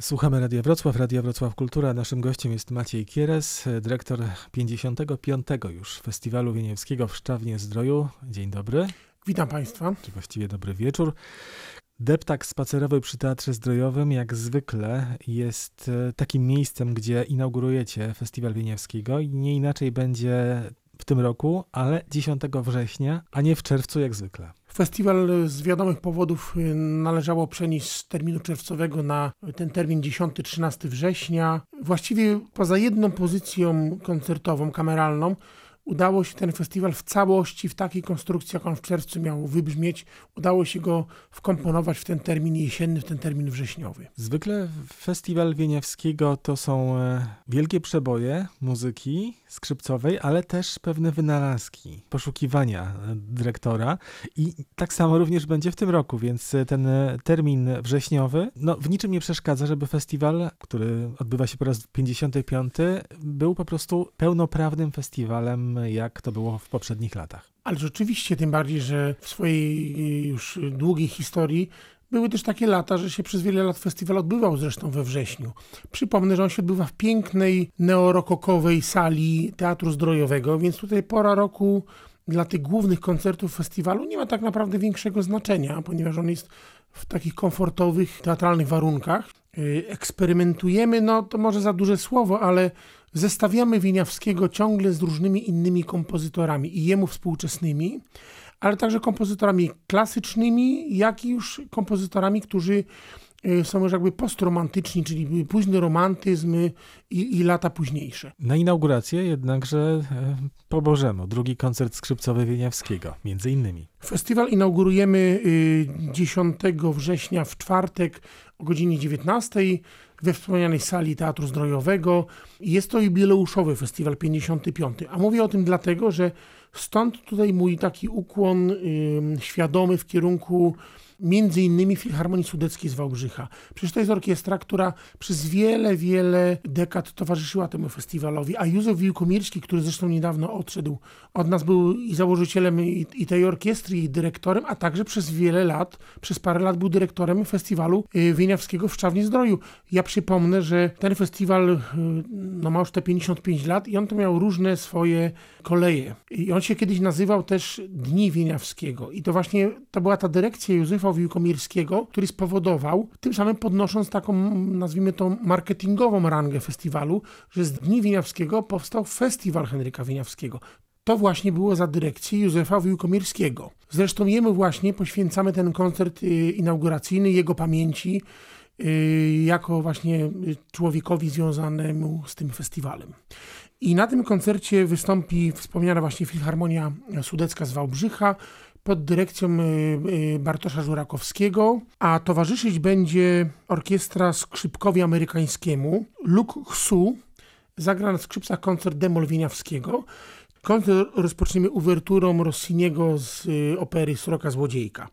Słuchamy Radia Wrocław, Radia Wrocław Kultura. Naszym gościem jest Maciej Kieres, dyrektor 55. już Festiwalu Wieniewskiego w Szczawnie Zdroju. Dzień dobry. Witam Państwa. Czy właściwie dobry wieczór. Deptak spacerowy przy Teatrze Zdrojowym, jak zwykle, jest e, takim miejscem, gdzie inaugurujecie Festiwal Wieniewskiego i nie inaczej będzie w tym roku, ale 10 września, a nie w czerwcu jak zwykle. Festiwal z wiadomych powodów y, należało przenieść z terminu czerwcowego na ten termin 10-13 września. Właściwie poza jedną pozycją koncertową, kameralną, udało się ten festiwal w całości, w takiej konstrukcji, jak on w czerwcu miał wybrzmieć, udało się go wkomponować w ten termin jesienny, w ten termin wrześniowy. Zwykle festiwal Wieniawskiego to są e, wielkie przeboje muzyki skrzypcowej, ale też pewne wynalazki, poszukiwania e, dyrektora i tak samo również będzie w tym roku, więc e, ten termin wrześniowy no, w niczym nie przeszkadza, żeby festiwal, który odbywa się po raz 55, był po prostu pełnoprawnym festiwalem jak to było w poprzednich latach. Ale rzeczywiście, tym bardziej, że w swojej y, już długiej historii były też takie lata, że się przez wiele lat festiwal odbywał zresztą we wrześniu. Przypomnę, że on się odbywa w pięknej neorokokowej sali Teatru Zdrojowego, więc tutaj pora roku dla tych głównych koncertów festiwalu nie ma tak naprawdę większego znaczenia, ponieważ on jest w takich komfortowych, teatralnych warunkach. Y, eksperymentujemy, no to może za duże słowo, ale zestawiamy Wieniawskiego ciągle z różnymi innymi kompozytorami i jemu współczesnymi, ale także kompozytorami klasycznymi, jak i już kompozytorami, którzy są już jakby postromantyczni, czyli późny romantyzm i, i, lata późniejsze. Na inaugurację jednakże e, po Bożemu, drugi koncert skrzypcowy Wieniawskiego, między innymi. Festiwal inaugurujemy 10 y, września w czwartek o godzinie 19 we wspomnianej sali Teatru Zdrojowego. Jest to jubileuszowy festiwal 55. A mówię o tym dlatego, że stąd tutaj mój taki ukłon świadomy w kierunku między innymi Filharmonii Sudeckiej z Wałbrzycha. Przecież to jest orkiestra, która przez wiele, wiele dekad towarzyszyła temu festiwalowi, a Józef Wiłkomirski, który zresztą niedawno odszedł od nas, był i założycielem i, i tej orkiestry, i dyrektorem, a także przez wiele lat, przez parę lat był dyrektorem festiwalu y, Wieniawskiego w Szczawnie Zdroju. Ja przypomnę, że ten festiwal y, no, ma już te 55 lat i on to miał różne swoje koleje. I on się kiedyś nazywał też Dni Wieniawskiego i to właśnie to była ta dyrekcja Józefa Józefa Wiłkomirskiego, który spowodował, tym samym podnosząc taką, nazwijmy to, marketingową rangę festiwalu, że z Dni Wieniawskiego powstał Festiwal Henryka Wieniawskiego. To właśnie było za dyrekcji Józefa Wiłkomirskiego. Zresztą jemu właśnie poświęcamy ten koncert y, inauguracyjny, jego pamięci, y, jako właśnie człowiekowi związanemu z tym festiwalem. I na tym koncercie wystąpi wspomniana właśnie Filharmonia Sudecka z Wałbrzycha, pod dyrekcją y, y, Bartosza Żurakowskiego, a towarzyszyć będzie orkiestra skrzypkowi amerykańskiemu. Luke Hsu zagra na skrzypcach koncert Demol Wieniawskiego. Koncert rozpoczniemy uwerturą Rossiniego z y, opery Sroka Złodziejka.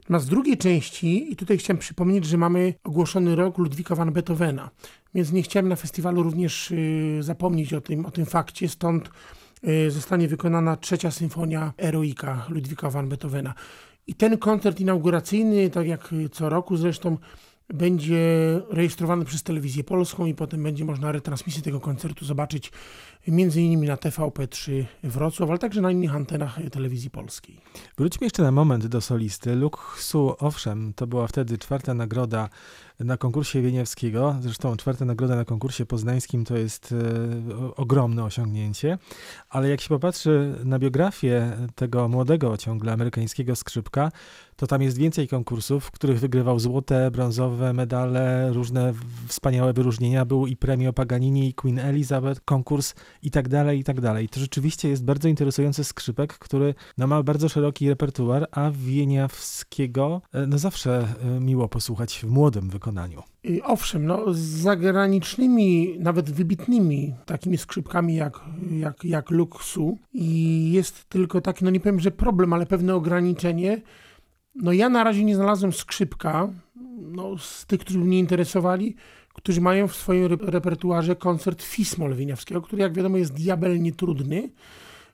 Natomiast z drugiej części, i tutaj chciałem przypomnieć, że mamy ogłoszony rok Ludwika van Beethovena, więc nie chciałem na festiwalu również zapomnieć o tym, o tym fakcie, stąd zostanie wykonana trzecia symfonia Eroika Ludwika van Beethovena. I ten koncert inauguracyjny, tak jak co roku zresztą, będzie rejestrowany przez telewizję polską i potem będzie można retransmisję tego koncertu zobaczyć między innymi na TVP3 Wrocław, ale także na innych antenach telewizji polskiej. Wróćmy jeszcze na moment do solisty. Luksu, owszem, to była wtedy czwarta nagroda na konkursie Wieniawskiego. Zresztą czwarta nagroda na konkursie poznańskim to jest e, ogromne osiągnięcie, ale jak się popatrzy na biografię tego młodego ciągle amerykańskiego skrzypka, to tam jest więcej konkursów, w których wygrywał złote, brązowe medale, różne wspaniałe wyróżnienia. Był i premio Paganini, i Queen Elizabeth, konkurs i tak dalej, i tak dalej. To rzeczywiście jest bardzo interesujący skrzypek, który no, ma bardzo szeroki repertuar, a Wieniawskiego e, no zawsze e, miło posłuchać w młodym wykonaniu. I owszem, no, z zagranicznymi, nawet wybitnymi takimi skrzypkami jak, jak, jak Luxu i jest tylko taki, no nie powiem, że problem, ale pewne ograniczenie. No ja na razie nie znalazłem skrzypka, no, z tych, którzy mnie interesowali, którzy mają w swoim repertuarze koncert Fismol Wieniawskiego, który jak wiadomo jest diabelnie trudny.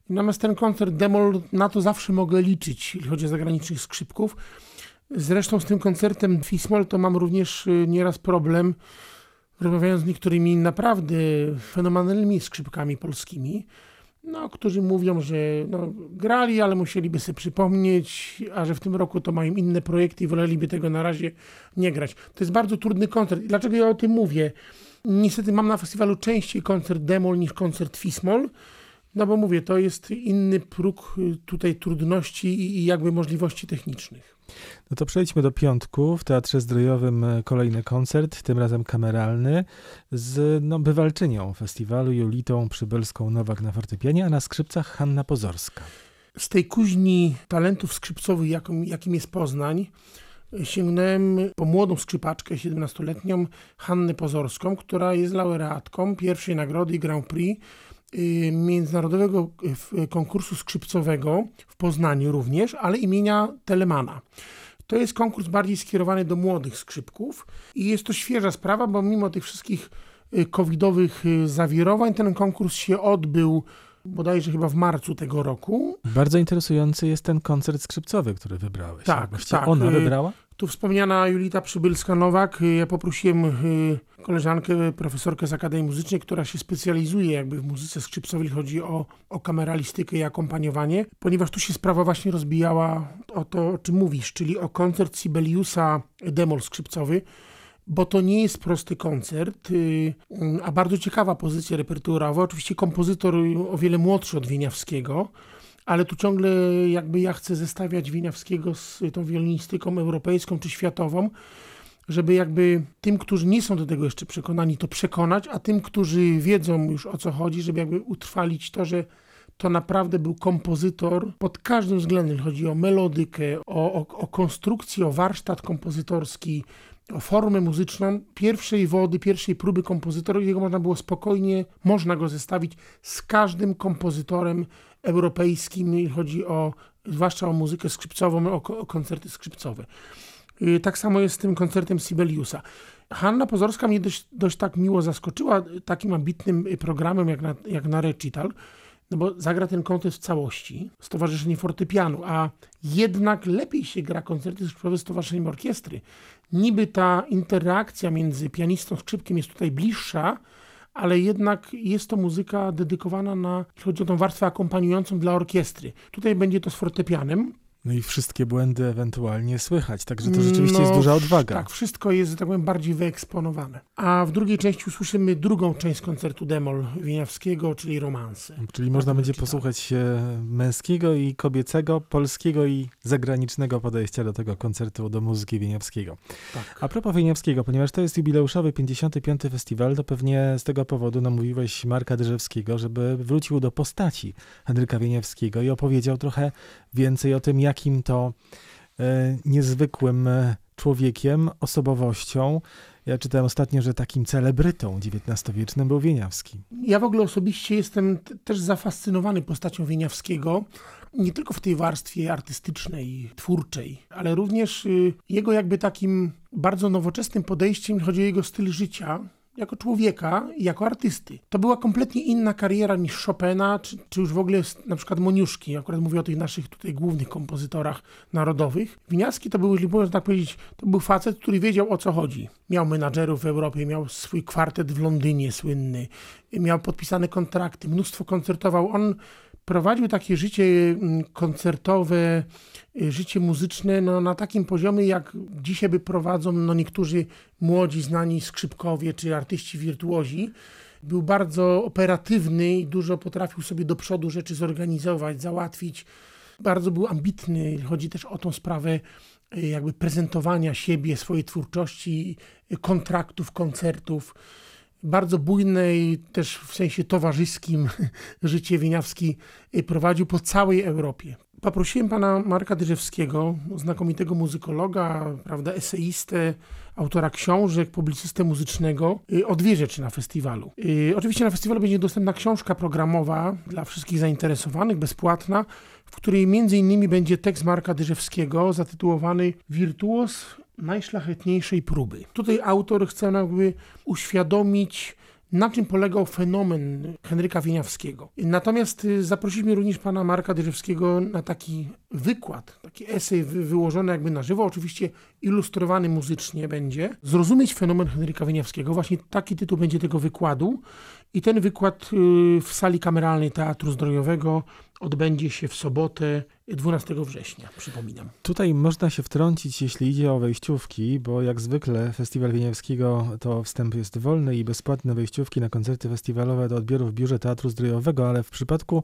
Natomiast ten koncert Demol, na to zawsze mogę liczyć, jeśli chodzi o zagranicznych skrzypków. Zresztą z tym koncertem Fismol to mam również y, nieraz problem, rozmawiając z niektórymi naprawdę fenomenalnymi skrzypkami polskimi, no, którzy mówią, że no, grali, ale musieliby sobie przypomnieć, a że w tym roku to mają inne projekty i woleliby tego na razie nie grać. To jest bardzo trudny koncert. Dlaczego ja o tym mówię? Niestety mam na festiwalu częściej koncert Demol niż koncert Fismol, no bo mówię, to jest inny próg y, tutaj trudności i jakby możliwości technicznych. No to przejdźmy do piątku. W Teatrze Zdrojowym e, kolejny koncert, tym razem kameralny, z no, bywalczynią festiwalu Julitą Przybylską Nowak na fortepianie, a na skrzypcach Hanna Pozorska. Z tej kuźni talentów skrzypcowych, jakim, jakim jest Poznań, sięgnąłem po młodą skrzypaczkę, 17-letnią Hannę Pozorską, która jest laureatką pierwszej nagrody Grand Prix międzynarodowego y, konkursu skrzypcowego w Poznaniu również, ale imienia Telemana. To jest konkurs bardziej skierowany do młodych skrzypków i jest to świeża sprawa, bo mimo tych wszystkich y, covidowych zawirowań ten konkurs się odbył bodajże chyba w marcu tego roku. Bardzo interesujący jest ten koncert skrzypcowy, który wybrałeś. Tak, tak. Ona wybrała? Tu wspomniana Julita Przybylska-Nowak, y, ja poprosiłem y, koleżankę, profesorkę z Akademii Muzycznej, która się specjalizuje jakby w muzyce skrzypcowej, chodzi o, o kameralistykę i akompaniowanie, ponieważ tu się sprawa właśnie rozbijała o to, o czym mówisz, czyli o koncert Sibeliusa Demol skrzypcowy, bo to nie jest prosty koncert, y, a bardzo ciekawa pozycja repertuarowa. Oczywiście kompozytor o wiele młodszy od Wieniawskiego, ale tu ciągle jakby ja chcę zestawiać Wieniawskiego z tą wiolinistyką europejską czy światową, żeby jakby tym, którzy nie są do tego jeszcze przekonani, to przekonać, a tym, którzy wiedzą już o co chodzi, żeby jakby utrwalić to, że to naprawdę był kompozytor pod każdym względem. Chodzi o melodykę, o, o, o konstrukcję, o warsztat kompozytorski, o formę muzyczną pierwszej wody, pierwszej próby kompozytora. Jego można było spokojnie, można go zestawić z każdym kompozytorem europejskim, chodzi o, zwłaszcza o muzykę skrzypcową, o, o koncerty skrzypcowe. Y, tak samo jest z tym koncertem Sibeliusa. Hanna Pozorska mnie dość, dość tak miło zaskoczyła takim ambitnym programem jak na, jak na recital, no bo zagra ten koncert w całości z Fortepianu, a jednak lepiej się gra koncerty skrzypcowe z Towarzyszeniem Orkiestry. Niby ta interakcja między pianistą, skrzypkiem jest tutaj bliższa, ale jednak jest to muzyka dedykowana na, chodzi o tą warstwę akompaniującą dla orkiestry. Tutaj będzie to z fortepianem, no i wszystkie błędy ewentualnie słychać, także to rzeczywiście no, jest duża odwaga. Tak, wszystko jest, że tak powiem, bardziej wyeksponowane. A w drugiej części usłyszymy drugą część koncertu Demol Wieniawskiego, czyli romanse. Czyli można będzie posłuchać męskiego i kobiecego, polskiego i zagranicznego podejścia do tego koncertu, do muzyki Wieniawskiego. Tak. A propos Wieniawskiego, ponieważ to jest jubileuszowy 55. festiwal, to pewnie z tego powodu namówiłeś Marka Dyrzewskiego, żeby wrócił do postaci Henryka Wieniawskiego i opowiedział trochę więcej o tym, jakim to e, niezwykłym e, człowiekiem, osobowością. Ja czytałem ostatnio, że takim celebrytą XIX-wiecznym był Wieniawski. Ja w ogóle osobiście jestem też zafascynowany postacią Wieniawskiego, nie tylko w tej warstwie artystycznej, twórczej, ale również y, jego jakby takim bardzo nowoczesnym podejściem, chodzi o jego styl życia, jako człowieka i jako artysty. To była kompletnie inna kariera niż Chopina, czy, czy już w ogóle na przykład Moniuszki. Akurat mówię o tych naszych tutaj głównych kompozytorach narodowych. Winiarski to był, można tak powiedzieć, to był facet, który wiedział o co chodzi. Miał menadżerów w Europie, miał swój kwartet w Londynie słynny, miał podpisane kontrakty, mnóstwo koncertował. On prowadził takie życie mm, koncertowe, y, życie muzyczne no, na takim poziomie, jak dzisiaj by prowadzą no, niektórzy młodzi, znani skrzypkowie czy artyści wirtuozi. Był bardzo operatywny i dużo potrafił sobie do przodu rzeczy zorganizować, załatwić. Bardzo był ambitny. Chodzi też o tą sprawę y, jakby prezentowania siebie, swojej twórczości, y, kontraktów, koncertów bardzo bujne i też w sensie towarzyskim życie Wieniawski y, prowadził po całej Europie. Poprosiłem pana Marka Dyrzewskiego, znakomitego muzykologa, prawda, eseistę, autora książek, publicystę muzycznego, y, o dwie rzeczy na festiwalu. Y, oczywiście na festiwalu będzie dostępna książka programowa dla wszystkich zainteresowanych, bezpłatna, w której innymi będzie tekst Marka Dyrzewskiego zatytułowany Wirtuos najszlachetniejszej próby. Tutaj autor chce jakby uświadomić na czym polegał fenomen Henryka Wieniawskiego. Natomiast y, zaprosiliśmy również pana Marka Dyrzewskiego na taki wykład, taki esej wyłożony jakby na żywo, oczywiście ilustrowany muzycznie będzie. Zrozumieć fenomen Henryka Wieniawskiego. Właśnie taki tytuł będzie tego wykładu. I ten wykład y, w sali kameralnej Teatru Zdrojowego odbędzie się w sobotę 12 września, przypominam. Tutaj można się wtrącić, jeśli idzie o wejściówki, bo jak zwykle Festiwal Wieniawskiego to wstęp jest wolny i bezpłatne wejściówki na koncerty festiwalowe do odbioru w biurze Teatru Zdrojowego, ale w przypadku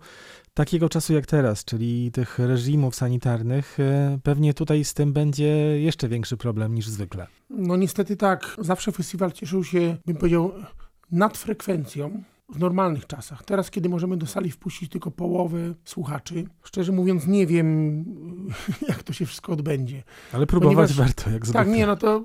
takiego czasu jak teraz, czyli tych reżimów sanitarnych, e, pewnie tutaj z tym będzie jeszcze większy problem niż zwykle. No niestety tak. Zawsze festiwal cieszył się, bym powiedział, nad frekwencją w normalnych czasach. Teraz, kiedy możemy do sali wpuścić tylko połowę słuchaczy, szczerze mówiąc, nie wiem, jak to się wszystko odbędzie. Ale próbować Ponieważ, warto, jak zwykle. Tak, nie, no to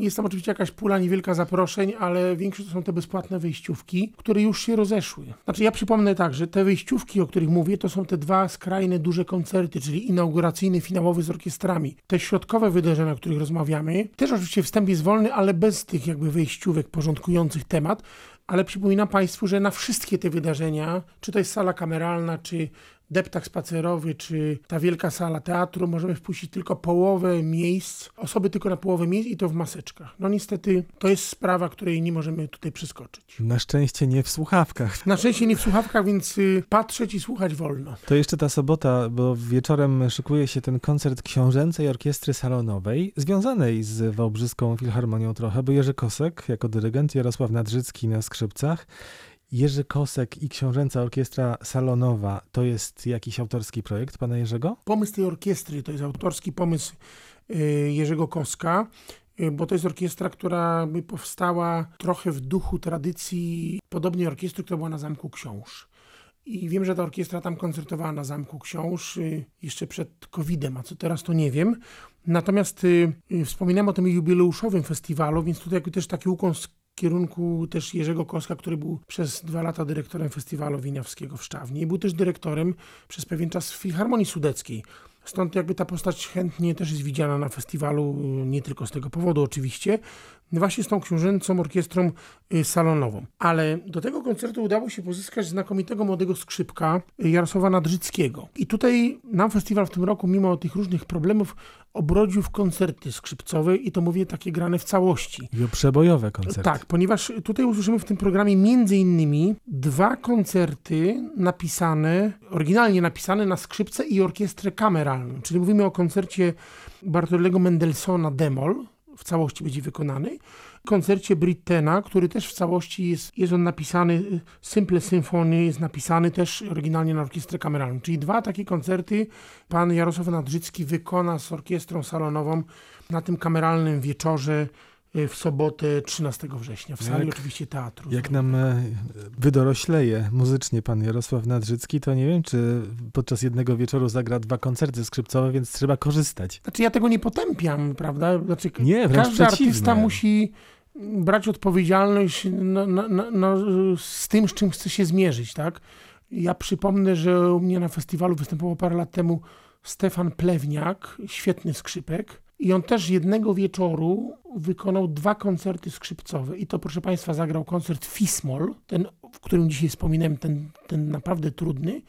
jest tam oczywiście jakaś pula niewielka zaproszeń, ale większość to są te bezpłatne wyjściówki, które już się rozeszły. Znaczy, ja przypomnę tak, że te wyjściówki, o których mówię, to są te dwa skrajne, duże koncerty, czyli inauguracyjny, finałowy z orkiestrami. Te środkowe wydarzenia, o których rozmawiamy, też oczywiście wstęp jest wolny, ale bez tych jakby wyjściówek porządkujących temat, ale przypominam Państwu, że na wszystkie te wydarzenia, czy to jest sala kameralna, czy deptak spacerowy, czy ta wielka sala teatru, możemy wpuścić tylko połowę miejsc, osoby tylko na połowę miejsc i to w maseczkach. No niestety to jest sprawa, której nie możemy tutaj przeskoczyć. Na szczęście nie w słuchawkach. Na szczęście nie w słuchawkach, więc y, patrzeć i słuchać wolno. To jeszcze ta sobota, bo wieczorem szykuje się ten koncert książęcej orkiestry salonowej, związanej z Wałbrzyską Filharmonią trochę, bo Jerzy Kosek jako dyrygent, Jarosław Nadrzycki na skrzypcach, Jerzy Kosek i Książęca Orkiestra Salonowa to jest jakiś autorski projekt pana Jerzego? Pomysł tej orkiestry to jest autorski pomysł y, Jerzego Koska, y, bo to jest orkiestra, która by powstała trochę w duchu tradycji podobnej orkiestry, która była na Zamku Książ. I wiem, że ta orkiestra tam koncertowała na Zamku Książ y, jeszcze przed COVID-em, a co teraz to nie wiem. Natomiast wspominałem o tym jubileuszowym festiwalu, więc tutaj też taki ukłon kierunku też Jerzego Koska, który był przez dwa lata dyrektorem Festiwalu Winiawskiego w Szczawnie i był też dyrektorem przez pewien czas w Filharmonii Sudeckiej. Stąd jakby ta postać chętnie też jest widziana na festiwalu, nie tylko z tego powodu oczywiście, właśnie z tą książęcą orkiestrą y, salonową. Ale do tego koncertu udało się pozyskać znakomitego młodego skrzypka y, Jarosława Nadrzyckiego. I tutaj nam festiwal w tym roku, mimo tych różnych problemów, obrodził w koncerty skrzypcowe i to mówię takie grane w całości. I przebojowe koncerty. Tak, ponieważ tutaj usłyszymy w tym programie między innymi dwa koncerty napisane, oryginalnie napisane na skrzypce i orkiestrę kameralną. Czyli mówimy o koncercie Bartolego Mendelssohna Demol, w całości będzie wykonany. Koncercie Brittena, który też w całości jest, jest on napisany, Simple Symphony jest napisany też oryginalnie na orkiestrę kameralną. Czyli dwa takie koncerty pan Jarosław Nadrzycki wykona z orkiestrą salonową na tym kameralnym wieczorze w sobotę 13 września w sali jak, oczywiście teatru. Jak nam e, wydorośleje muzycznie pan Jarosław Nadrzycki, to nie wiem, czy podczas jednego wieczoru zagra dwa koncerty skrzypcowe, więc trzeba korzystać. Znaczy ja tego nie potępiam, prawda? Znaczy, nie, wręcz każdy przeciwnie. artysta musi brać odpowiedzialność no, no, no, no, z tym, z czym chce się zmierzyć, tak? Ja przypomnę, że u mnie na festiwalu występował parę lat temu Stefan Plewniak, świetny skrzypek, i on też jednego wieczoru wykonał dwa koncerty skrzypcowe. I to, proszę Państwa, zagrał koncert Fismol, ten, w którym dzisiaj wspominałem, ten, ten naprawdę trudny.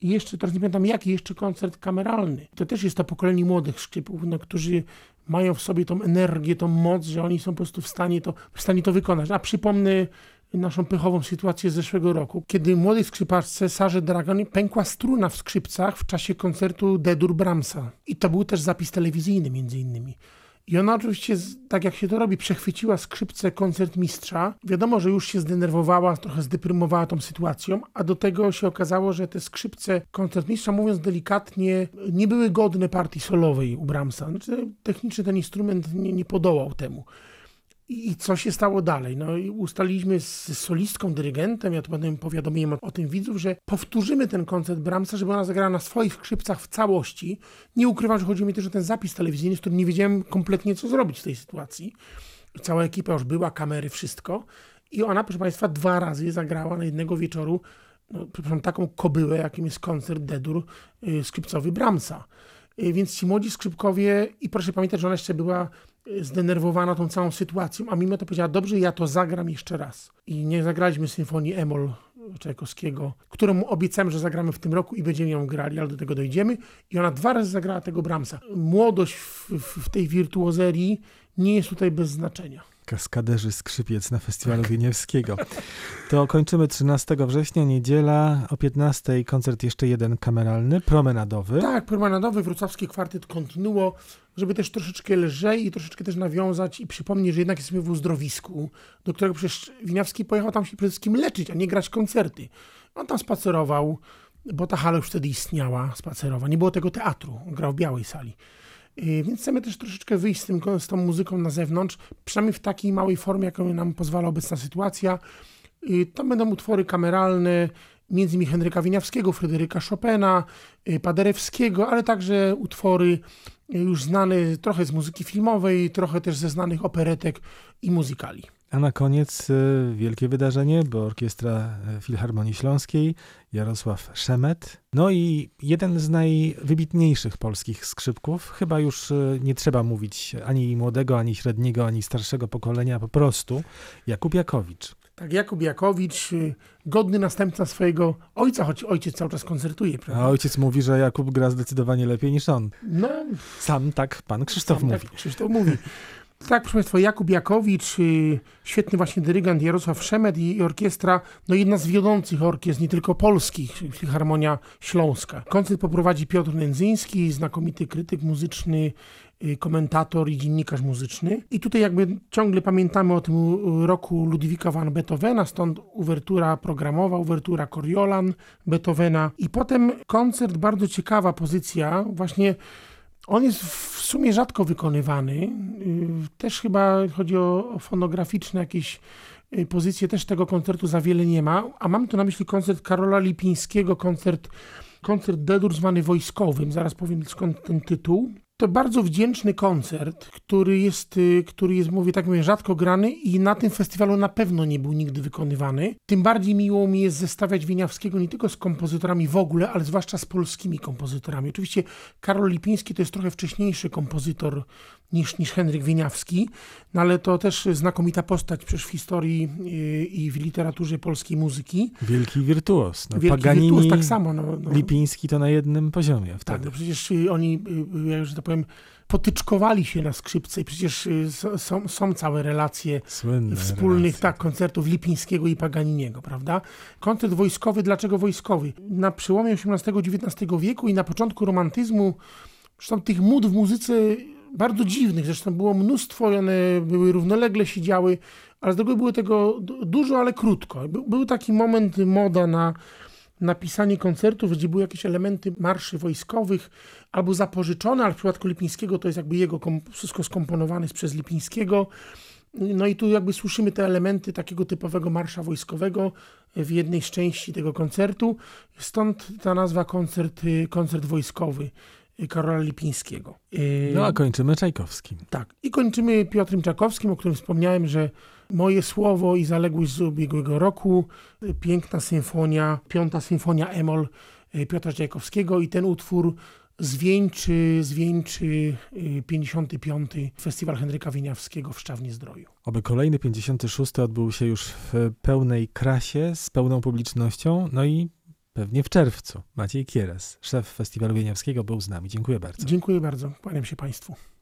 I jeszcze, teraz nie pamiętam jaki, jeszcze koncert kameralny. To też jest to pokolenie młodych skrzypów, no, którzy mają w sobie tą energię, tą moc, że oni są po prostu w stanie to, w stanie to wykonać. A przypomnę naszą pychową sytuację z zeszłego roku, kiedy młodej skrzypaczce Sarze Dragon pękła struna w skrzypcach w czasie koncertu Dedur Bramsa. I to był też zapis telewizyjny między innymi. I ona oczywiście, tak jak się to robi, przechwyciła skrzypce koncert mistrza. Wiadomo, że już się zdenerwowała, trochę zdeprymowała tą sytuacją, a do tego się okazało, że te skrzypce koncert mistrza, mówiąc delikatnie, nie były godne partii solowej u Bramsa. Znaczy, technicznie ten instrument nie, nie podołał temu. I co się stało dalej? No i ustaliliśmy z solistką, dyrygentem, ja to potem powiadomiłem o, o, tym widzów, że powtórzymy ten koncert Brahmsa, żeby ona zagrała na swoich skrzypcach w całości. Nie ukrywam, że chodzi mi też o ten zapis telewizyjny, z którym nie wiedziałem kompletnie, co zrobić w tej sytuacji. Cała ekipa już była, kamery, wszystko. I ona, proszę Państwa, dwa razy zagrała na jednego wieczoru no, przepraszam, taką kobyłę, jakim jest koncert Dedur yy, skrzypcowy Brahmsa. Y, więc ci młodzi skrzypkowie, i proszę pamiętać, że ona jeszcze była y, zdenerwowana tą całą sytuacją, a mimo to powiedziała, dobrze, ja to zagram jeszcze raz. I nie zagraliśmy symfonii Emol Czajkowskiego, którą obiecałem, że zagramy w tym roku i będziemy ją grali, ale do tego dojdziemy. I ona dwa razy zagrała tego Brahmsa. Młodość w, w, w tej wirtuozerii nie jest tutaj bez znaczenia kaskaderzy skrzypiec na festiwalu Wieniewskiego. To kończymy 13 września, niedziela, o 15 koncert jeszcze jeden kameralny, promenadowy. Tak, promenadowy, wrocławski kwartet kontynuo, żeby też troszeczkę lżej i troszeczkę też nawiązać i przypomnieć, że jednak jesteśmy w uzdrowisku, do którego przecież Winiawski pojechał tam się przede wszystkim leczyć, a nie grać koncerty. On tam spacerował, bo ta hala już wtedy istniała, spacerowa. Nie było tego teatru, grał w białej sali. Y, więc chcemy też troszeczkę wyjść z, tym, z tą muzyką na zewnątrz, przynajmniej w takiej małej formie, jaką nam pozwala obecna sytuacja. Y, to będą utwory kameralne, między innymi Henryka Winiawskiego, Fryderyka Chopina, y, Paderewskiego, ale także utwory już znane trochę z muzyki filmowej, trochę też ze znanych operetek i muzykali. A na koniec y, wielkie wydarzenie, bo Orkiestra y, Filharmonii Śląskiej, Jarosław Szemet. No i jeden z najwybitniejszych polskich skrzypków. Chyba już y, nie trzeba mówić ani młodego, ani średniego, ani starszego pokolenia, po prostu Jakub Jakowicz. Tak, Jakub Jakowicz, godny następca swojego ojca, choć ojciec cały czas koncertuje. Prawda? A ojciec mówi, że Jakub gra zdecydowanie lepiej niż on. No, sam tak pan Krzysztof sam mówi. Tak Krzysztof mówi. Tak, proszę Państwa, Jakub Jakowicz, y, świetny właśnie dyrygant Jarosław Szemet i orkiestra, no jedna z wiodących orkiestr, nie tylko polskich, Filharmonia Śląska. Koncert poprowadzi Piotr Nędzyński, znakomity krytyk muzyczny, y, komentator i dziennikarz muzyczny. I tutaj jakby ciągle pamiętamy o tym roku Ludwika van Beethovena, stąd uwertura programowa, uwertura Coriolan Beethovena. I potem koncert, bardzo ciekawa pozycja, właśnie on jest w sumie rzadko wykonywany. Y, też chyba chodzi o fonograficzne jakieś y, pozycje, też tego koncertu za wiele nie ma. A mam tu na myśli koncert Karola Lipińskiego, koncert, koncert Dedur zwany wojskowym. Zaraz powiem skąd ten tytuł. To bardzo wdzięczny koncert, który jest, y, który jest, mówię tak mówię, rzadko grany i na tym festiwalu na pewno nie był nigdy wykonywany. Tym bardziej miło mi jest zestawiać Wieniawskiego nie tylko z kompozytorami w ogóle, ale zwłaszcza z polskimi kompozytorami. Oczywiście Karol Lipiński to jest trochę wcześniejszy kompozytor niż, niż Henryk Wieniawski, no ale to też znakomita postać przecież w historii y, i w literaturze polskiej muzyki. Wielki wirtuos. No, Wielki Paganini, wirtuos, tak samo. No, no. Lipiński to na jednym poziomie wtedy. Tak, no przecież y, oni, ja że tak powiem, potyczkowali się na skrzypce i przecież są, są całe relacje Słynne wspólnych relacje. tak, koncertów Lipińskiego i Paganiniego, prawda? Koncert wojskowy, dlaczego wojskowy? Na przełomie XVIII-XIX wieku i na początku romantyzmu, zresztą tych mód w muzyce bardzo dziwnych, zresztą było mnóstwo, one były równolegle, siedziały, ale z drugiej było tego dużo, ale krótko. Był taki moment, moda na napisanie koncertów, gdzie były jakieś elementy marszy wojskowych albo zapożyczone, ale w przypadku Lipińskiego to jest jakby jego wszystko skomponowane przez Lipińskiego. No i tu jakby słyszymy te elementy takiego typowego marsza wojskowego w jednej z części tego koncertu. Stąd ta nazwa koncert, koncert wojskowy. Karola Lipińskiego. No a kończymy Czajkowskim. Tak. I kończymy Piotrem Czajkowskim, o którym wspomniałem, że moje słowo i zaległość z ubiegłego roku, piękna symfonia, piąta symfonia Emol y, Piotra Czajkowskiego i ten utwór zwieńczy, zwieńczy 55. Y, Festiwal Henryka Wieniawskiego w Szczawnie Zdroju. Oby kolejny 56. odbył się już w pełnej krasie, z pełną publicznością, no i pewnie w czerwcu. Maciej Kieres, szef Festiwalu Wieniawskiego, był z nami. Dziękuję bardzo. Dziękuję bardzo. Kłaniam się Państwu.